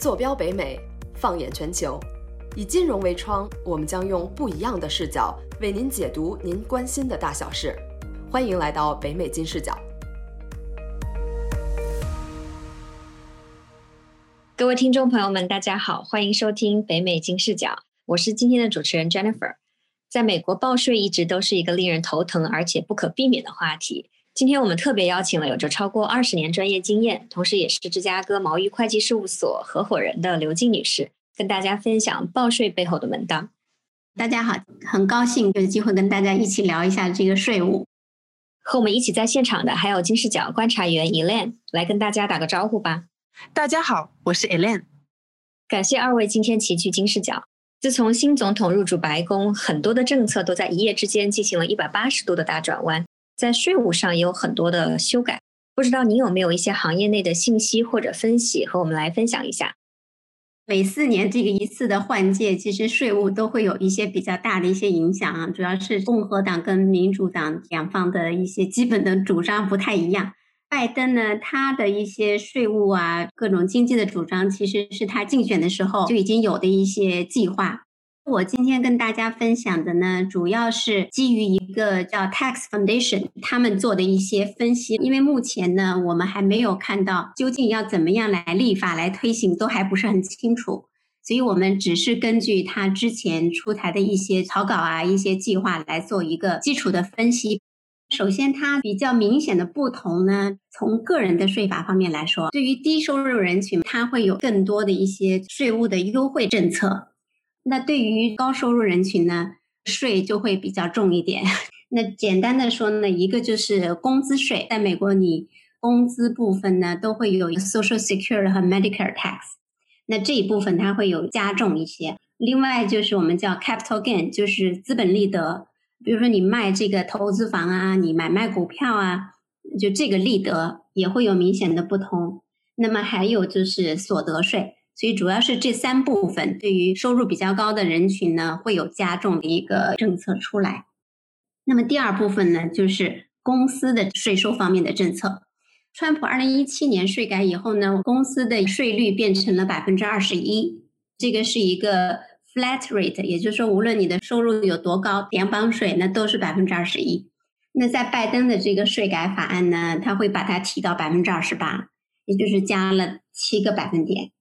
坐标北美，放眼全球，以金融为窗，我们将用不一样的视角为您解读您关心的大小事。欢迎来到北美金视角。各位听众朋友们，大家好，欢迎收听北美金视角，我是今天的主持人 Jennifer。在美国，报税一直都是一个令人头疼而且不可避免的话题。今天我们特别邀请了有着超过二十年专业经验，同时也是芝加哥毛衣会计事务所合伙人的刘静女士，跟大家分享报税背后的门道。大家好，很高兴有机会跟大家一起聊一下这个税务。和我们一起在现场的还有金视角观察员 Elaine，来跟大家打个招呼吧。大家好，我是 Elaine。感谢二位今天齐聚金视角。自从新总统入主白宫，很多的政策都在一夜之间进行了一百八十度的大转弯。在税务上也有很多的修改，不知道您有没有一些行业内的信息或者分析和我们来分享一下？每四年这个一次的换届，其实税务都会有一些比较大的一些影响啊，主要是共和党跟民主党两方的一些基本的主张不太一样。拜登呢，他的一些税务啊，各种经济的主张，其实是他竞选的时候就已经有的一些计划。我今天跟大家分享的呢，主要是基于一个叫 Tax Foundation 他们做的一些分析。因为目前呢，我们还没有看到究竟要怎么样来立法来推行，都还不是很清楚。所以我们只是根据他之前出台的一些草稿啊、一些计划来做一个基础的分析。首先，它比较明显的不同呢，从个人的税法方面来说，对于低收入人群，它会有更多的一些税务的优惠政策。那对于高收入人群呢，税就会比较重一点。那简单的说呢，一个就是工资税，在美国你工资部分呢都会有 Social Security 和 Medicare tax，那这一部分它会有加重一些。另外就是我们叫 Capital Gain，就是资本利得，比如说你卖这个投资房啊，你买卖股票啊，就这个利得也会有明显的不同。那么还有就是所得税。所以主要是这三部分对于收入比较高的人群呢，会有加重的一个政策出来。那么第二部分呢，就是公司的税收方面的政策。川普二零一七年税改以后呢，公司的税率变成了百分之二十一，这个是一个 flat rate，也就是说，无论你的收入有多高，联邦税那都是百分之二十一。那在拜登的这个税改法案呢，他会把它提到百分之二十八，也就是加了七个百分点。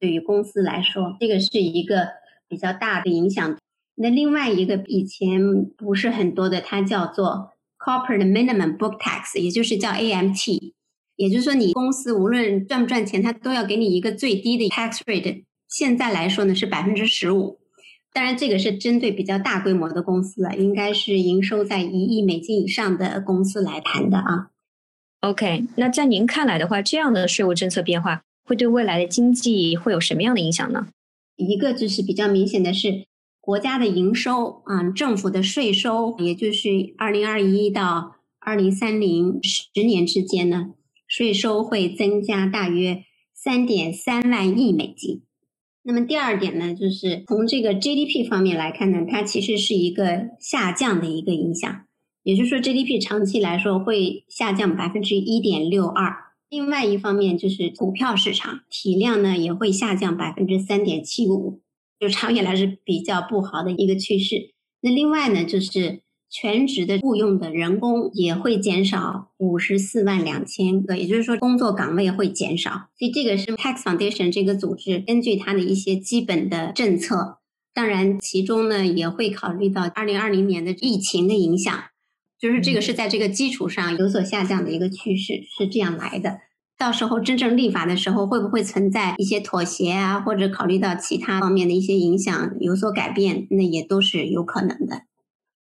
对于公司来说，这个是一个比较大的影响。那另外一个以前不是很多的，它叫做 Corporate Minimum Book Tax，也就是叫 AMT。也就是说，你公司无论赚不赚钱，它都要给你一个最低的 tax rate。现在来说呢是百分之十五。当然，这个是针对比较大规模的公司了，应该是营收在一亿美金以上的公司来谈的啊。OK，那在您看来的话，这样的税务政策变化。会对未来的经济会有什么样的影响呢？一个就是比较明显的是国家的营收啊，政府的税收，也就是二零二一到二零三零十年之间呢，税收会增加大约三点三万亿美金。那么第二点呢，就是从这个 GDP 方面来看呢，它其实是一个下降的一个影响，也就是说 GDP 长期来说会下降百分之一点六二。另外一方面就是股票市场体量呢也会下降百分之三点七五，就长远来是比较不好的一个趋势。那另外呢就是全职的雇佣的人工也会减少五十四万两千个，也就是说工作岗位会减少。所以这个是 Tax Foundation 这个组织根据它的一些基本的政策，当然其中呢也会考虑到二零二零年的疫情的影响。就是这个是在这个基础上有所下降的一个趋势，是这样来的。到时候真正立法的时候，会不会存在一些妥协啊，或者考虑到其他方面的一些影响有所改变，那也都是有可能的。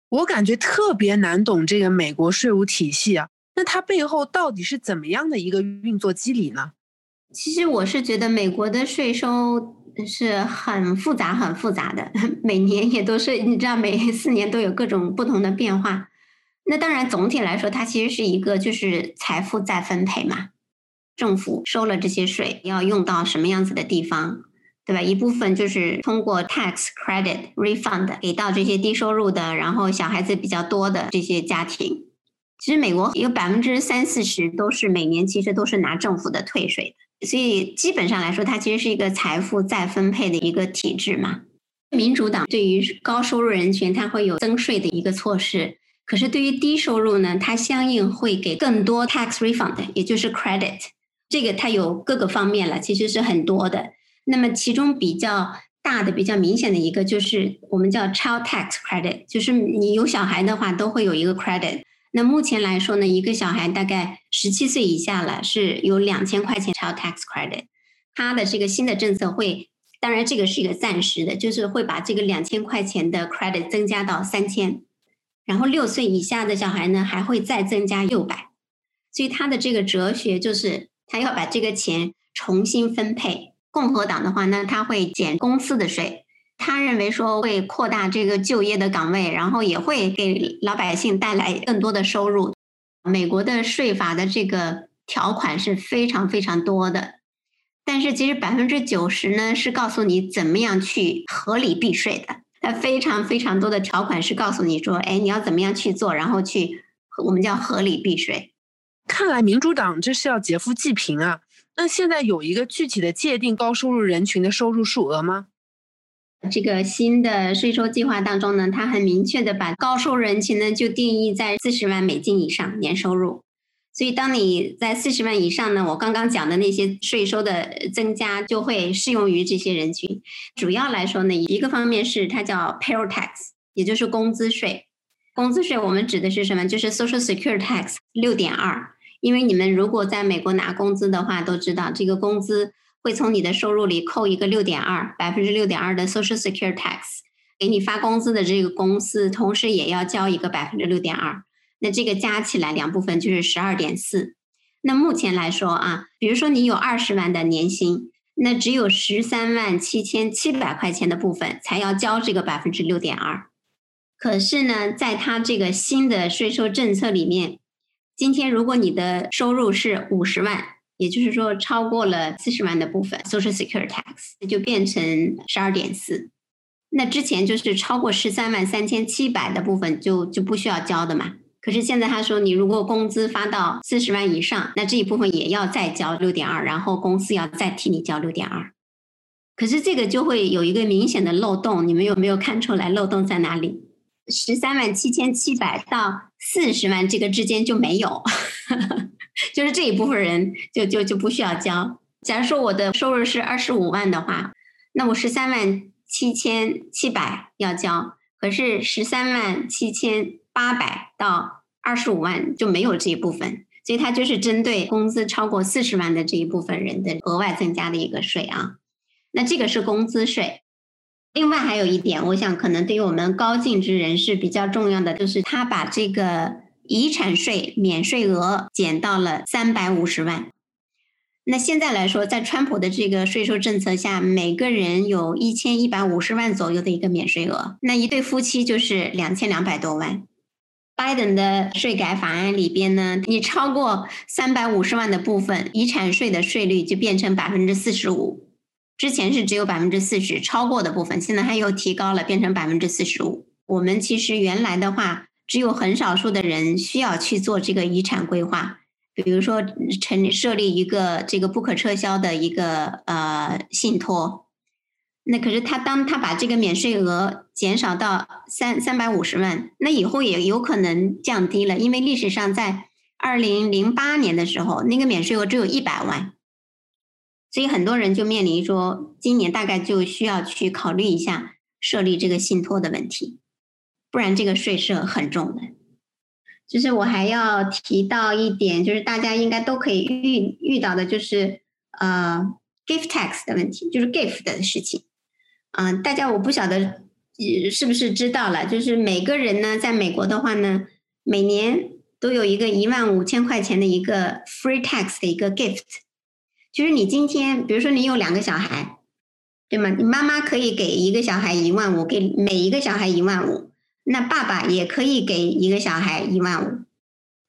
我感觉特别难懂这个美国税务体系啊，那它背后到底是怎么样的一个运作机理呢？其实我是觉得美国的税收是很复杂、很复杂的，每年也都是你知道，每四年都有各种不同的变化。那当然，总体来说，它其实是一个就是财富再分配嘛。政府收了这些税，要用到什么样子的地方，对吧？一部分就是通过 tax credit refund 给到这些低收入的，然后小孩子比较多的这些家庭。其实美国有百分之三四十都是每年其实都是拿政府的退税的，所以基本上来说，它其实是一个财富再分配的一个体制嘛。民主党对于高收入人群，它会有增税的一个措施，可是对于低收入呢，它相应会给更多 tax refund，也就是 credit。这个它有各个方面了，其实是很多的。那么其中比较大的、比较明显的一个就是我们叫 child tax credit，就是你有小孩的话都会有一个 credit。那目前来说呢，一个小孩大概十七岁以下了，是有两千块钱 child tax credit。它的这个新的政策会，当然这个是一个暂时的，就是会把这个两千块钱的 credit 增加到三千，然后六岁以下的小孩呢还会再增加六百。所以他的这个哲学就是，他要把这个钱重新分配。共和党的话呢，他会减公司的税。他认为说会扩大这个就业的岗位，然后也会给老百姓带来更多的收入。美国的税法的这个条款是非常非常多的，但是其实百分之九十呢是告诉你怎么样去合理避税的。它非常非常多的条款是告诉你说，哎，你要怎么样去做，然后去我们叫合理避税。看来民主党这是要劫富济贫啊！那现在有一个具体的界定高收入人群的收入数额吗？这个新的税收计划当中呢，它很明确的把高收入人群呢就定义在四十万美金以上年收入。所以当你在四十万以上呢，我刚刚讲的那些税收的增加就会适用于这些人群。主要来说呢，一个方面是它叫 payroll tax，也就是工资税。工资税我们指的是什么？就是 social security tax 六点二。因为你们如果在美国拿工资的话，都知道这个工资。会从你的收入里扣一个六点二百分之六点二的 Social Security Tax，给你发工资的这个公司，同时也要交一个百分之六点二，那这个加起来两部分就是十二点四。那目前来说啊，比如说你有二十万的年薪，那只有十三万七千七百块钱的部分才要交这个百分之六点二。可是呢，在它这个新的税收政策里面，今天如果你的收入是五十万。也就是说，超过了四十万的部分，Social Security Tax 就变成十二点四。那之前就是超过十三万三千七百的部分就就不需要交的嘛。可是现在他说，你如果工资发到四十万以上，那这一部分也要再交六点二，然后公司要再替你交六点二。可是这个就会有一个明显的漏洞，你们有没有看出来漏洞在哪里？十三万七千七百到四十万这个之间就没有。就是这一部分人就就就不需要交。假如说我的收入是二十五万的话，那我十三万七千七百要交，可是十三万七千八百到二十五万就没有这一部分，所以它就是针对工资超过四十万的这一部分人的额外增加的一个税啊。那这个是工资税。另外还有一点，我想可能对于我们高净值人士比较重要的，就是他把这个。遗产税免税额减到了三百五十万。那现在来说，在川普的这个税收政策下，每个人有一千一百五十万左右的一个免税额。那一对夫妻就是两千两百多万。拜登的税改法案里边呢，你超过三百五十万的部分，遗产税的税率就变成百分之四十五。之前是只有百分之四十，超过的部分现在它又提高了，变成百分之四十五。我们其实原来的话。只有很少数的人需要去做这个遗产规划，比如说成立设立一个这个不可撤销的一个呃信托。那可是他当他把这个免税额减少到三三百五十万，那以后也有可能降低了，因为历史上在二零零八年的时候，那个免税额只有一百万，所以很多人就面临说，今年大概就需要去考虑一下设立这个信托的问题。不然这个税是很重的。就是我还要提到一点，就是大家应该都可以遇遇到的，就是呃，gift tax 的问题，就是 gift 的事情。嗯，大家我不晓得是不是知道了，就是每个人呢，在美国的话呢，每年都有一个一万五千块钱的一个 free tax 的一个 gift。就是你今天，比如说你有两个小孩，对吗？你妈妈可以给一个小孩一万五，给每一个小孩一万五。那爸爸也可以给一个小孩一万五，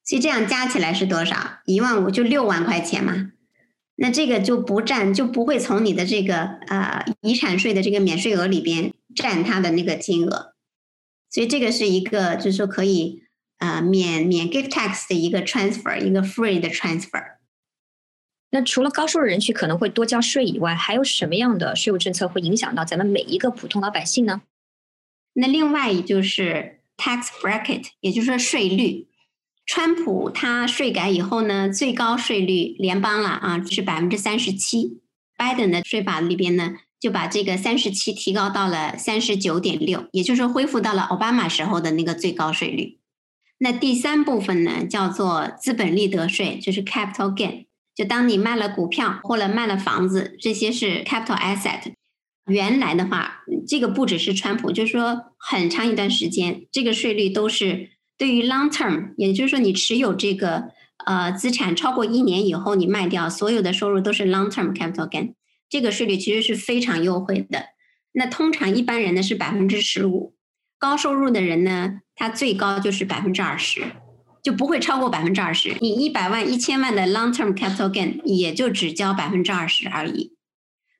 所以这样加起来是多少？一万五就六万块钱嘛。那这个就不占，就不会从你的这个呃遗产税的这个免税额里边占它的那个金额。所以这个是一个就是说可以呃免免 gift tax 的一个 transfer，一个 free 的 transfer。那除了高收入人群可能会多交税以外，还有什么样的税务政策会影响到咱们每一个普通老百姓呢？那另外就是 tax bracket，也就是说税率。川普他税改以后呢，最高税率联邦了啊是百分之三十七。拜登的税法里边呢，就把这个三十七提高到了三十九点六，也就是说恢复到了奥巴马时候的那个最高税率。那第三部分呢，叫做资本利得税，就是 capital gain。就当你卖了股票或者卖了房子，这些是 capital asset。原来的话，这个不只是川普，就是说很长一段时间，这个税率都是对于 long term，也就是说你持有这个呃资产超过一年以后，你卖掉所有的收入都是 long term capital gain。这个税率其实是非常优惠的。那通常一般人呢是百分之十五，高收入的人呢，他最高就是百分之二十。就不会超过百分之二十。你一百万、一千万的 long term capital gain 也就只交百分之二十而已。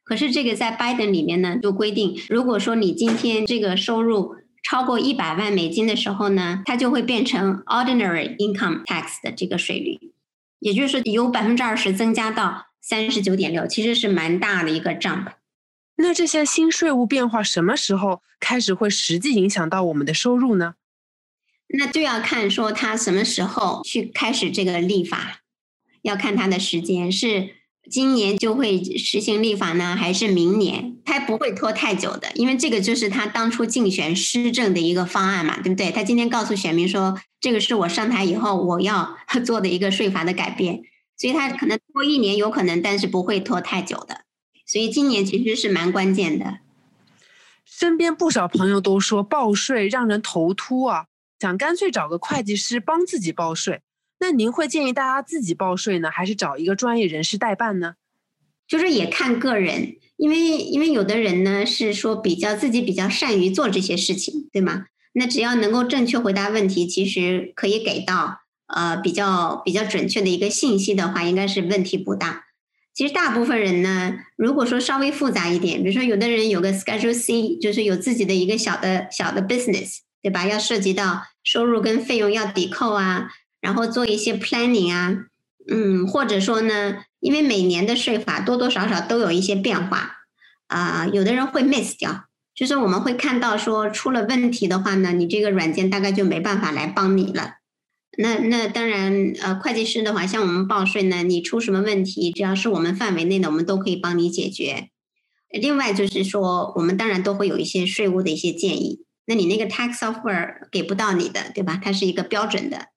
可是这个在 Biden 里面呢，就规定，如果说你今天这个收入超过一百万美金的时候呢，它就会变成 ordinary income tax 的这个税率，也就是说由百分之二十增加到三十九点六，其实是蛮大的一个 jump。那这些新税务变化什么时候开始会实际影响到我们的收入呢？那就要看说他什么时候去开始这个立法，要看他的时间是今年就会实行立法呢，还是明年？他不会拖太久的，因为这个就是他当初竞选施政的一个方案嘛，对不对？他今天告诉选民说，这个是我上台以后我要 做的一个税法的改变，所以他可能拖一年有可能，但是不会拖太久的。所以今年其实是蛮关键的。身边不少朋友都说报税让人头秃啊。想干脆找个会计师帮自己报税，那您会建议大家自己报税呢，还是找一个专业人士代办呢？就是也看个人，因为因为有的人呢是说比较自己比较善于做这些事情，对吗？那只要能够正确回答问题，其实可以给到呃比较比较准确的一个信息的话，应该是问题不大。其实大部分人呢，如果说稍微复杂一点，比如说有的人有个 Schedule C，就是有自己的一个小的小的 business。对吧？要涉及到收入跟费用要抵扣啊，然后做一些 planning 啊，嗯，或者说呢，因为每年的税法多多少少都有一些变化啊，有的人会 miss 掉，就是我们会看到说出了问题的话呢，你这个软件大概就没办法来帮你了。那那当然，呃，会计师的话，像我们报税呢，你出什么问题，只要是我们范围内的，我们都可以帮你解决。另外就是说，我们当然都会有一些税务的一些建议。那你那个 tax software 给不到你的，对吧？它是一个标准的，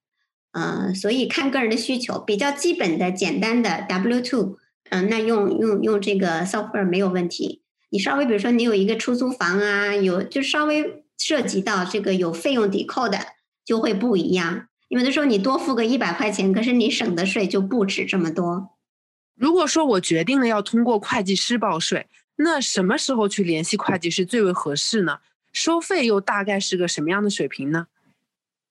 嗯，所以看个人的需求，比较基本的、简单的 W two，嗯，那用用用这个 software 没有问题。你稍微比如说你有一个出租房啊，有就稍微涉及到这个有费用抵扣的，就会不一样。有的时候你多付个一百块钱，可是你省的税就不止这么多。如果说我决定了要通过会计师报税，那什么时候去联系会计师最为合适呢？收费又大概是个什么样的水平呢？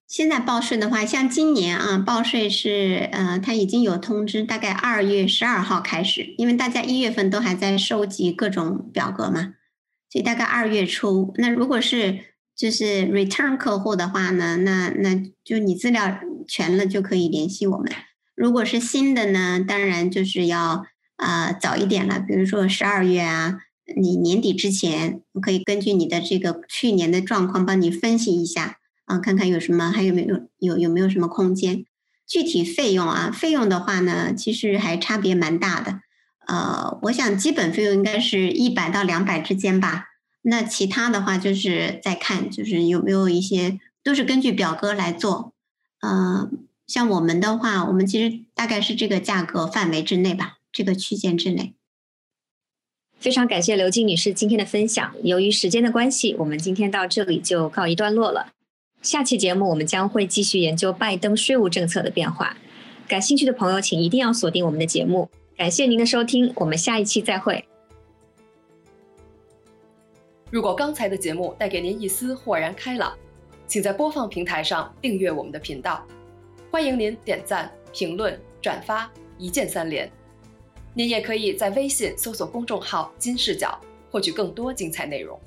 现在报税的话，像今年啊，报税是呃，它已经有通知，大概二月十二号开始，因为大家一月份都还在收集各种表格嘛，所以大概二月初。那如果是就是 return 客户的话呢，那那就你资料全了就可以联系我们。如果是新的呢，当然就是要啊早一点了，比如说十二月啊。你年底之前，我可以根据你的这个去年的状况帮你分析一下啊，看看有什么，还有没有有有没有什么空间。具体费用啊，费用的话呢，其实还差别蛮大的。呃，我想基本费用应该是一百到两百之间吧。那其他的话就是再看，就是有没有一些都是根据表格来做。呃，像我们的话，我们其实大概是这个价格范围之内吧，这个区间之内。非常感谢刘静女士今天的分享。由于时间的关系，我们今天到这里就告一段落了。下期节目我们将会继续研究拜登税务政策的变化。感兴趣的朋友，请一定要锁定我们的节目。感谢您的收听，我们下一期再会。如果刚才的节目带给您一丝豁然开朗，请在播放平台上订阅我们的频道。欢迎您点赞、评论、转发，一键三连。您也可以在微信搜索公众号“金视角”，获取更多精彩内容。